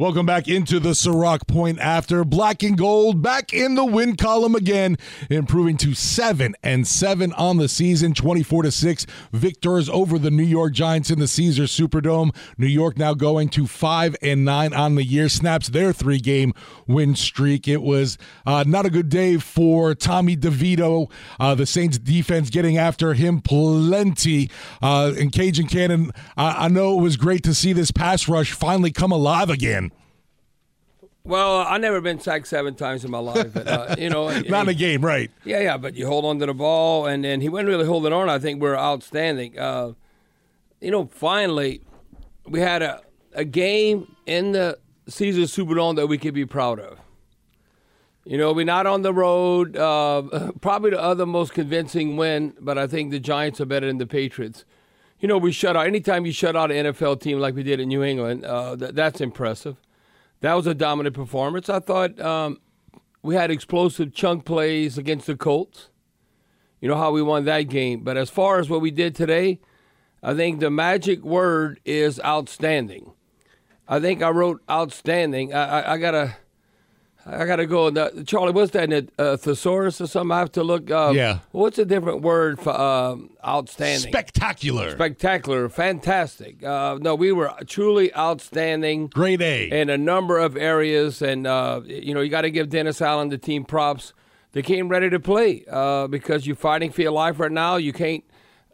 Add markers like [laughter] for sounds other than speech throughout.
Welcome back into the Ciroc Point after black and gold back in the win column again, improving to seven and seven on the season, 24 to six victors over the New York Giants in the Caesar Superdome. New York now going to five and nine on the year, snaps their three game win streak. It was uh, not a good day for Tommy DeVito. Uh, the Saints defense getting after him plenty. Uh, and Cajun Cannon, I-, I know it was great to see this pass rush finally come alive again. Well, I've never been sacked seven times in my life. But, uh, you know, [laughs] not in a game, right? Yeah, yeah. But you hold on to the ball, and then he wasn't really holding on. I think we're outstanding. Uh, you know, finally, we had a a game in the Caesar Superdome that we could be proud of. You know, we're not on the road. Uh, [laughs] probably the other most convincing win, but I think the Giants are better than the Patriots. You know, we shut out. Anytime you shut out an NFL team like we did in New England, uh, th- that's impressive that was a dominant performance. I thought um, we had explosive chunk plays against the Colts. You know how we won that game. But as far as what we did today, I think the magic word is outstanding. I think I wrote outstanding. I, I, I gotta I got to go. Charlie, what's that? A thesaurus or something? I have to look. Uh, yeah. What's a different word for um, outstanding? Spectacular. Spectacular. Fantastic. Uh, no, we were truly outstanding. Great A. In a number of areas. And, uh, you know, you got to give Dennis Allen, the team, props. They came ready to play uh, because you're fighting for your life right now. You can't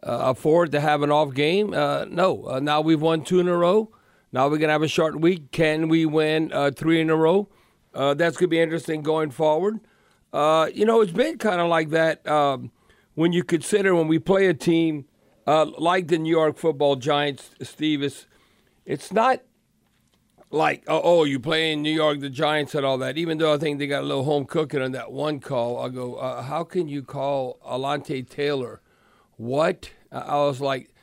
uh, afford to have an off game. Uh, no. now we've won two in a row. Now we're going to have a short week. Can we win three in a row? Uh, that's going to be interesting going forward. Uh, you know, it's been kind of like that um, when you consider when we play a team uh, like the New York Football Giants, Steve. It's, it's not like oh, oh you play in New York, the Giants and all that. Even though I think they got a little home cooking on that one call, I go, uh, how can you call Alontae Taylor? What? I was like,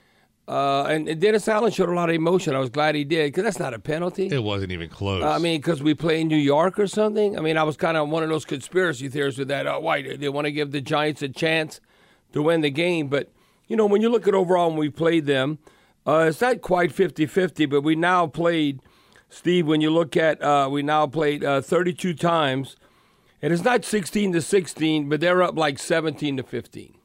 uh, and, and, Dennis Allen showed a lot of emotion. I was glad he did because that's not a penalty. It wasn't even close. I mean, because we play in New York or something. I mean, I was kind of one of those conspiracy theorists with that. Uh, why they want to give the Giants a chance to win the game? But you know, when you look at overall when we played them, uh, it's not quite 50-50, But we now played, Steve. When you look at, uh, we now played uh, 32 times, and it's not 16 to 16, but they're up like 17 to 15.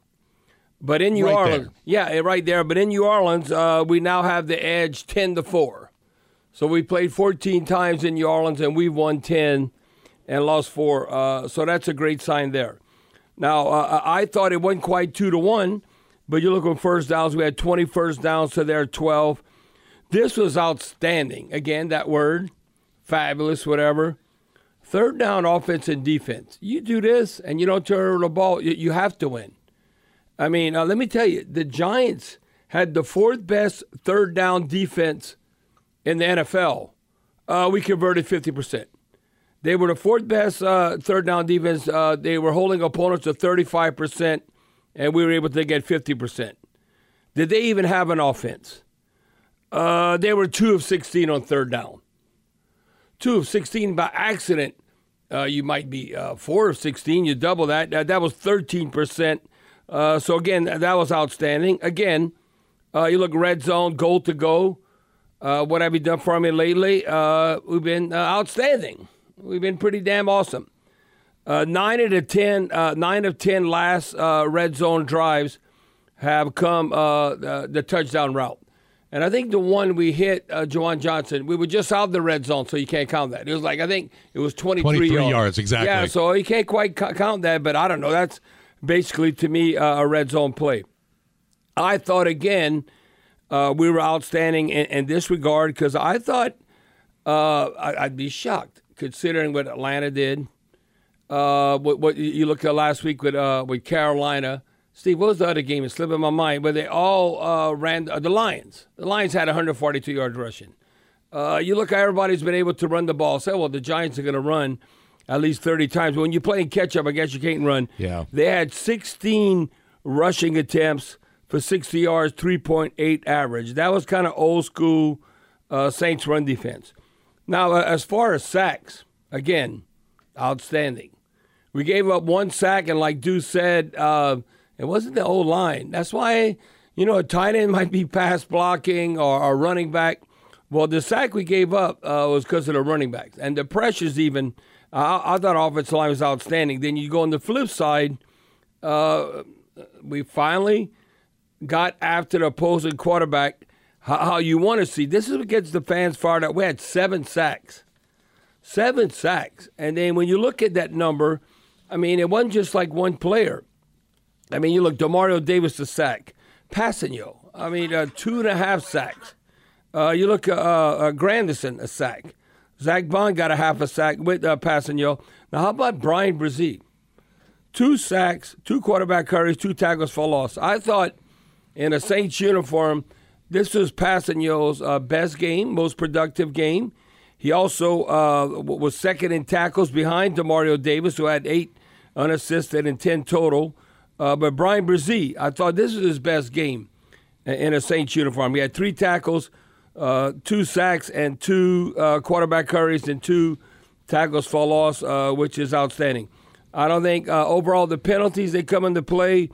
But in New right Orleans, there. yeah, right there. But in New Orleans, uh, we now have the edge ten to four. So we played 14 times in New Orleans and we've won 10 and lost four. Uh, so that's a great sign there. Now uh, I thought it wasn't quite two to one, but you look at first downs. We had 20 first downs to their 12. This was outstanding. Again, that word, fabulous, whatever. Third down offense and defense. You do this and you don't turn over the ball, you have to win. I mean, uh, let me tell you, the Giants had the fourth best third down defense in the NFL. Uh, we converted 50%. They were the fourth best uh, third down defense. Uh, they were holding opponents to 35%, and we were able to get 50%. Did they even have an offense? Uh, they were 2 of 16 on third down. 2 of 16 by accident. Uh, you might be 4 of 16. You double that. that was 13%. Uh, so again, that was outstanding. Again, uh, you look red zone, goal to go. Uh, what have you done for me lately? Uh, we've been uh, outstanding. We've been pretty damn awesome. Uh, nine of the ten, nine of ten last red zone drives have come the, the, touchdown route. And I think the one we hit, uh, Juwan Johnson, we were just out of the red zone, so you can't count that. It was like, I think it was 23, 23 yards. yards, exactly. Yeah, so you can't quite ca- count that, but I don't know. That's basically, to me, uh, a red zone play. I thought, again, uh, we were outstanding in, in this regard because I thought uh, I, would be shocked considering what Atlanta did. Uh, what, what, you look at last week with uh, with Carolina. Steve, what was the other game? It's slipping my mind. But they all uh, ran the Lions. The Lions had 142 yards rushing. You look, everybody's been able to run the ball. Say, well, the Giants are going to run at least 30 times. But when you're playing catch up, I guess you can't run. Yeah. They had 16 rushing attempts for 60 yards, 3.8 average. That was kind of old school uh, Saints run defense. Now, uh, as far as sacks, again, outstanding. We gave up one sack, and like Deuce said, uh, it wasn't the old line. That's why, you know, a tight end [laughs] might be pass blocking or a running back. Well, the sack we gave up uh, was because of the running backs. And the pressures, even, uh, I thought offensive line was outstanding. Then you go on the flip side, uh, we finally got after the opposing quarterback how, how you want to see. This is what gets the fans fired up. We had seven sacks. Seven sacks. And then when you look at that number, I mean, it wasn't just like one player. I mean, you look, Demario Davis, a sack. Kpassagnon, I mean, uh, two and a half sacks. Uh, you look, uh, uh, Granderson, a sack. Zack Baun got a half a sack with uh, Kpassagnon. Now, how about Bryan Bresee? Two sacks, two quarterback hurries, two tackles for loss. I thought in a Saints uniform, this was Kpassagnon's uh, best game, most productive game. He also uh, was second in tackles behind Demario Davis, who had eight unassisted and 10 total. Uh, but Bryan Bresee, I thought this was his best game in a Saints uniform. He had three tackles, uh, two sacks, and two uh, quarterback hurries and two tackles for loss, uh, which is outstanding. I don't think uh, overall the penalties they come into play.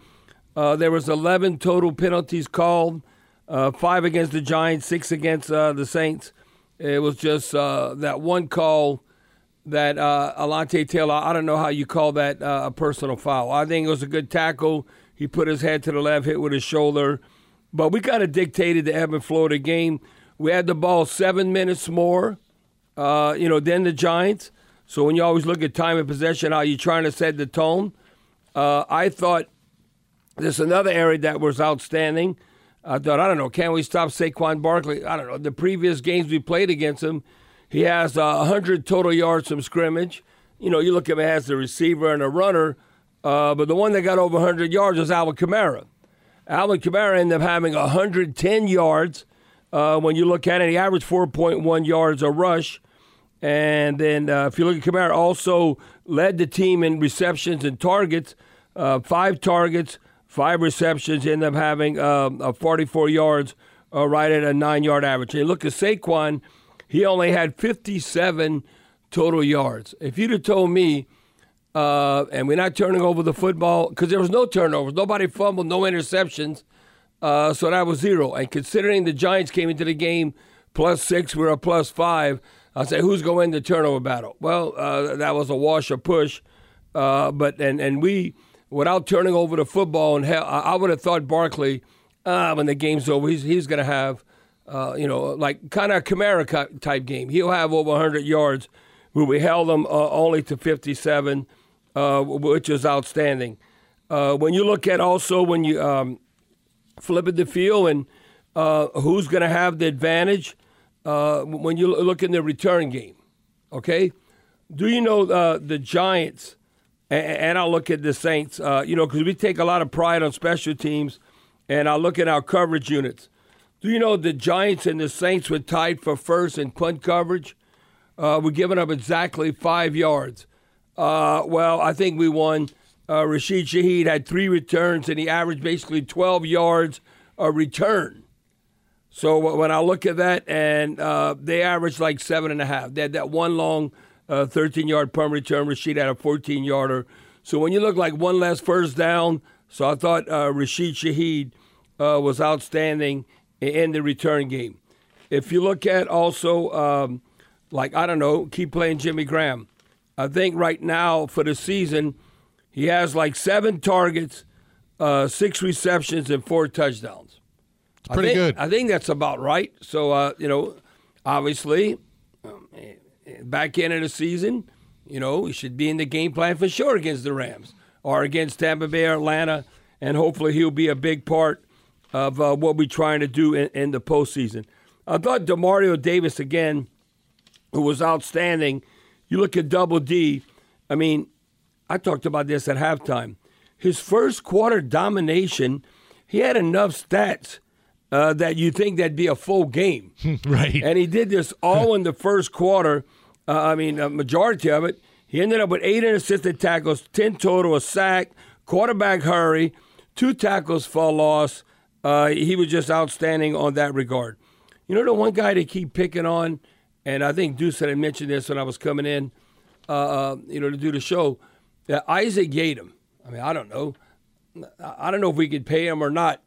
Uh, there was 11 total penalties called, five against the Giants, six against the Saints. It was just that one call that uh, Alontae Taylor, I don't know how you call that uh, a personal foul. I think it was a good tackle. He put his head to the left, hit with his shoulder. But we kind of dictated the ebb and flow of the game. We had the ball seven minutes more, uh, you know, than the Giants. So when you always look at time of possession, how you trying to set the tone. Uh, I thought there's another area that was outstanding. I thought, I don't know, can we stop Saquon Barkley? I don't know. The previous games we played against him – he has uh, 100 total yards from scrimmage. You know, you look at him as the receiver and a runner, uh, but the one that got over 100 yards was Alvin Kamara. Alvin Kamara ended up having 110 yards. Uh, when you look at it, he averaged 4.1 yards a rush. And then uh, if you look at Kamara, also led the team in receptions and targets, uh, five targets, five receptions, ended up having uh, 44 yards, uh, right at a nine yard average. And look at Saquon he only had 57 total yards. If you'd have told me, uh, and we're not turning over the football, because there was no turnovers, nobody fumbled, no interceptions, uh, so that was zero. And considering the Giants came into the game plus six, we are a plus five, I say, who's going to win the turnover battle? Well, uh, that was a wash or push. Uh, but and and we, without turning over the football, and hell, I, would have thought Barkley, uh, when the game's over, he's, he's going to have uh, you know, like kind of Kamara type game. He'll have over 100 yards. Where we held them uh, only to 57, uh, which is outstanding. When you look at also when you um, flip it the field and uh, who's going to have the advantage when you look in the return game, okay? Do you know the Giants? And, I'll look at the Saints, you know, because we take a lot of pride on special teams, and I look at our coverage units. Do you know the Giants and the Saints were tied for first in punt coverage? Uh, we're giving up exactly five yards. Uh, well, I think we won. Uh, Rashid Shaheed had three returns, and he averaged basically 12 yards a return. So when I look at that, and uh, they averaged like seven and a half. They had that one long 13 uh, yard punt return. Rashid had a 14 yarder. So when you look like one less first down, so I thought uh, Rashid Shaheed was outstanding in the return game. If you look at also, um, like, I don't know, keep playing Jimmy Graham. I think right now for the season, he has like seven targets, uh, six receptions, and four touchdowns. It's pretty I think, good. I think that's about right. So, uh, you know, obviously, um, eh, back end of the season, you know, we should be in the game plan for sure against the Rams or against Tampa Bay or Atlanta, and hopefully he'll be a big part of uh, what we're trying to do in, in the postseason. I thought Demario Davis again, who was outstanding. You look at Double D. I mean, I talked about this at halftime. His first quarter domination, he had enough stats uh, that you think that'd be a full game. [laughs] right. And he did this all in the first quarter. Uh, I mean, a majority of it. He ended up with eight unassisted tackles, 10 total, a sack, quarterback hurry, two tackles for loss. Uh, he was just outstanding on that regard. You know, the one guy to keep picking on, and I think Deuce had mentioned this when I was coming in, uh, uh, you know, to do the show, uh, Isaac Yiadom. I mean, I don't know. I don't know if we could pay him or not,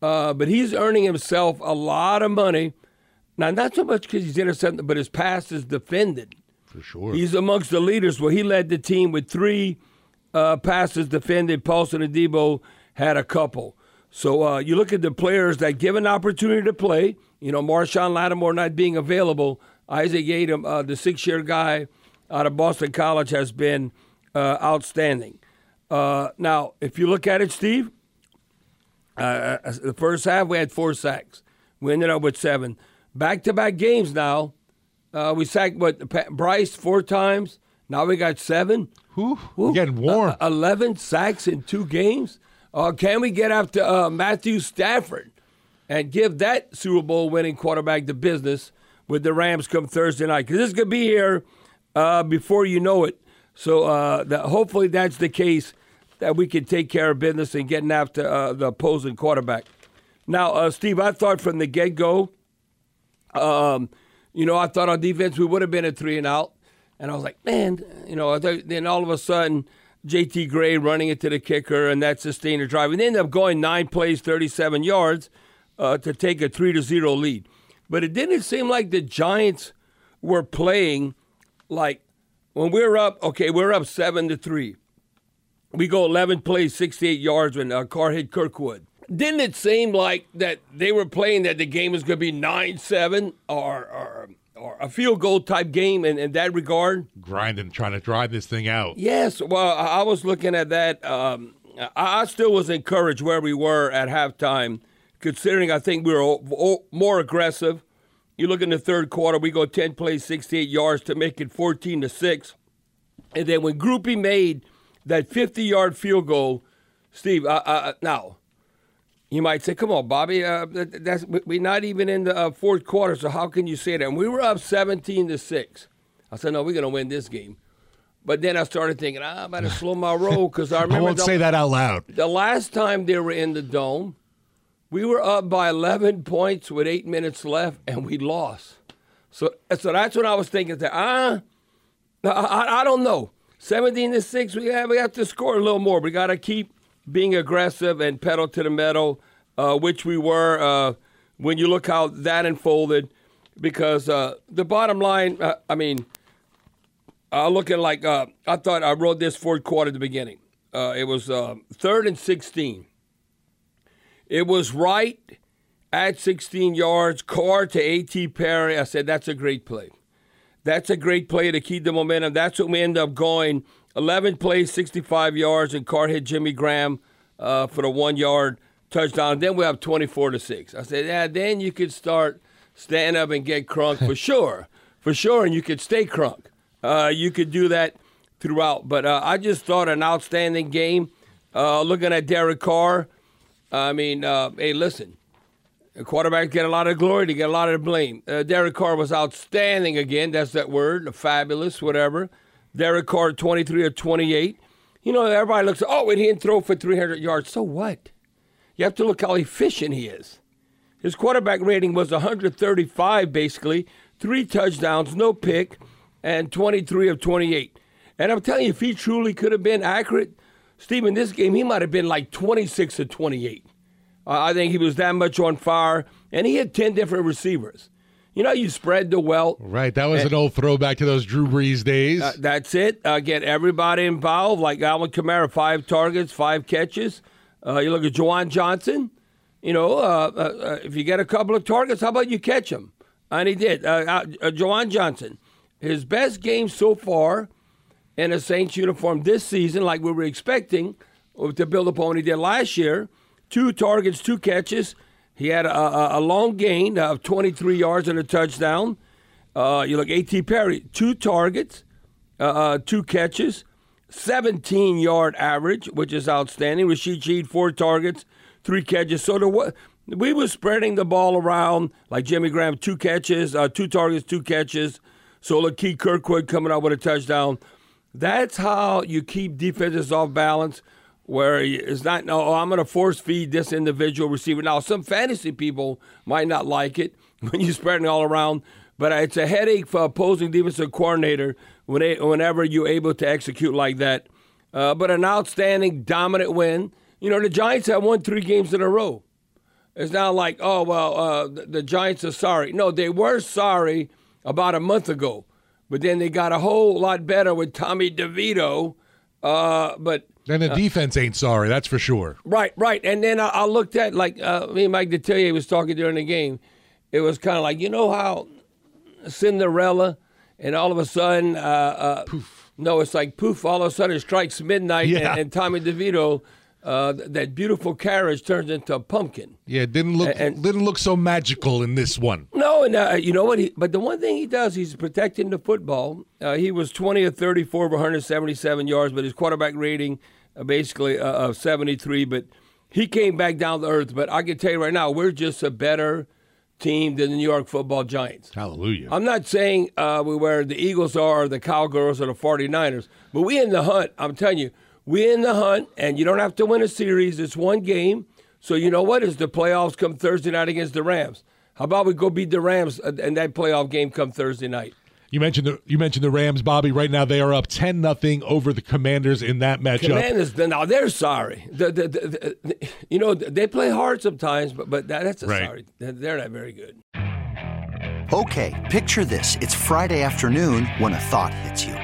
uh, but he's earning himself a lot of money. Now, not so much because he's intercepted, but his pass is defended. For sure. He's amongst the leaders where he led the team with three uh, passes defended. Paulson Adebo had a couple. So uh, you look at the players that give an opportunity to play. You know, Marshon Lattimore not being available. Isaac Yiadom, uh, the six-year guy out of Boston College, has been uh, outstanding. Uh, now, if you look at it, Steve, uh, the first half we had four sacks. We ended up with seven. Back-to-back games now. Uh, we sacked what Bryce four times. Now we got seven. Whew, getting warm. Uh, Eleven sacks in two games. Uh, can we get after to uh, Matthew Stafford and give that Super Bowl winning quarterback the business with the Rams come Thursday night? Because this could be here uh, before you know it. So uh, that hopefully that's the case that we can take care of business and getting after uh, the opposing quarterback. Now, uh, Steve, I thought from the get go, um, you know, I thought our defense we would have been a three and out, and I was like, man, you know, then all of a sudden. JT Gray running it to the kicker, and that sustained a drive. And they ended up going nine plays, 37 yards uh, to take a 3 to 0 lead. But it didn't seem like the Giants were playing like when we're up, okay, we are up 7 to 3. We go 11 plays, 68 yards when uh, Carr hit Kirkwood. Didn't it seem like that they were playing that the game was going to be 9 7 or, or or a field goal type game in, in that regard. Grinding, trying to drive this thing out. Yes. Well, I was looking at that. Um, I still was encouraged where we were at halftime, considering I think we were more aggressive. You look in the third quarter, we go 10 plays, 68 yards to make it 14 to 6. And then when Grupe made that 50 yard field goal, Steve, uh, uh, now, you might say, "Come on, Bobby, uh, that's we're not even in the uh, fourth quarter, so how can you say that?" And we were up 17 to six. I said, "No, we're going to win this game." But then I started thinking, ah, I better [laughs] slow my roll because I remember. I won't the, say that out loud. The last time they were in the dome, we were up by 11 points with eight minutes left, and we lost. So, so that's what I was thinking. That ah, I, I, I don't know. 17 to six, we have we have to score a little more. We got to keep being aggressive and pedal to the metal, uh, which we were uh, when you look how that unfolded. Because uh, the bottom line, uh, I mean, I look at like uh, I thought I wrote this fourth quarter at the beginning. it was third and 16. It was right at 16 yards, Carr to A.T. Perry. I said, that's a great play. That's a great play to keep the momentum. That's what we end up going 11 plays, 65 yards, and Carr hit Jimmy Graham uh, for the one yard touchdown. Then we have 24 to 6. I said, yeah, then you could start stand up and get crunk for [laughs] sure. For sure. And you could stay crunk. Uh, you could do that throughout. But uh, I just thought an outstanding game. Uh, looking at Derek Carr, I mean, uh, hey, listen. Quarterbacks get a lot of glory, they get a lot of blame. Uh, Derek Carr was outstanding again. That's that word, fabulous, whatever. Derek Carr, 23 or 28. You know, everybody looks, oh, and he didn't throw for 300 yards. So what? You have to look how efficient he is. His quarterback rating was 135, basically, three touchdowns, no pick, and 23 of 28. And I'm telling you, if he truly could have been accurate, Steve, in this game, he might have been like 26 to 28. Uh, I think he was that much on fire, and he had 10 different receivers. You know, you spread the wealth. Right. That was and, an old throwback to those Drew Brees days. Uh, that's it. Uh, get everybody involved, like Alvin Kamara, five targets, five catches. Uh, you look at Juwan Johnson. you know, uh, uh, uh, if you get a couple of targets, how about you catch them? And he did. Uh, uh, uh, Juwan Johnson, his best game so far in a Saints uniform this season, like we were expecting to build upon he did last year. Two targets, two catches. He had a, a, a long gain of 23 yards and a touchdown. Uh, you look, A.T. Perry, two targets, uh, uh, two catches, 17 yard average, which is outstanding. Rashid Shaheed, four targets, three catches. So the, we were spreading the ball around like Jimmy Graham, two catches, uh, two targets, two catches. So look, Key Kirkwood coming out with a touchdown. That's how you keep defenses off balance where it's not, no, oh, I'm going to force feed this individual receiver. Now, some fantasy people might not like it [laughs] when you're spreading all around, but it's a headache for opposing defensive coordinator whenever you're able to execute like that. Uh, but an outstanding, dominant win. You know, the Giants have won three games in a row. It's not like, oh, well, uh, the, the Giants are sorry. No, they were sorry about a month ago, but then they got a whole lot better with Tommy DeVito. Uh, but then the uh, defense ain't sorry, that's for sure. Right, right. And then I, I looked at like uh, me and Mike Detillier was talking during the game. It was kind of like you know how Cinderella, and all of a sudden, uh, uh, poof. No, it's like poof. All of a sudden, it strikes midnight, yeah. and, and Tommy DeVito. Uh, that beautiful carriage turns into a pumpkin. Yeah, didn't look and, didn't look so magical in this one. No, and uh, you know what? He, but the one thing he does, he's protecting the football. Uh, he was 20 or 34 for 177 yards, but his quarterback rating uh, basically uh, of 73. But he came back down to earth. But I can tell you right now, we're just a better team than the New York football Giants. Hallelujah. I'm not saying uh, we where the Eagles are, or the Cowgirls, or the 49ers, but we in the hunt. I'm telling you, we in the hunt, and you don't have to win a series. It's one game. So you know what? Is the playoffs come Thursday night against the Rams? How about we go beat the Rams and that playoff game come Thursday night? You mentioned the you mentioned the Rams, Bobby. Right now they are up ten nothing over the Commanders in that matchup. Commanders now they're sorry. The, the, the, you know they play hard sometimes, but but that's a right. sorry. They're not very good. Okay, picture this: it's Friday afternoon when a thought hits you.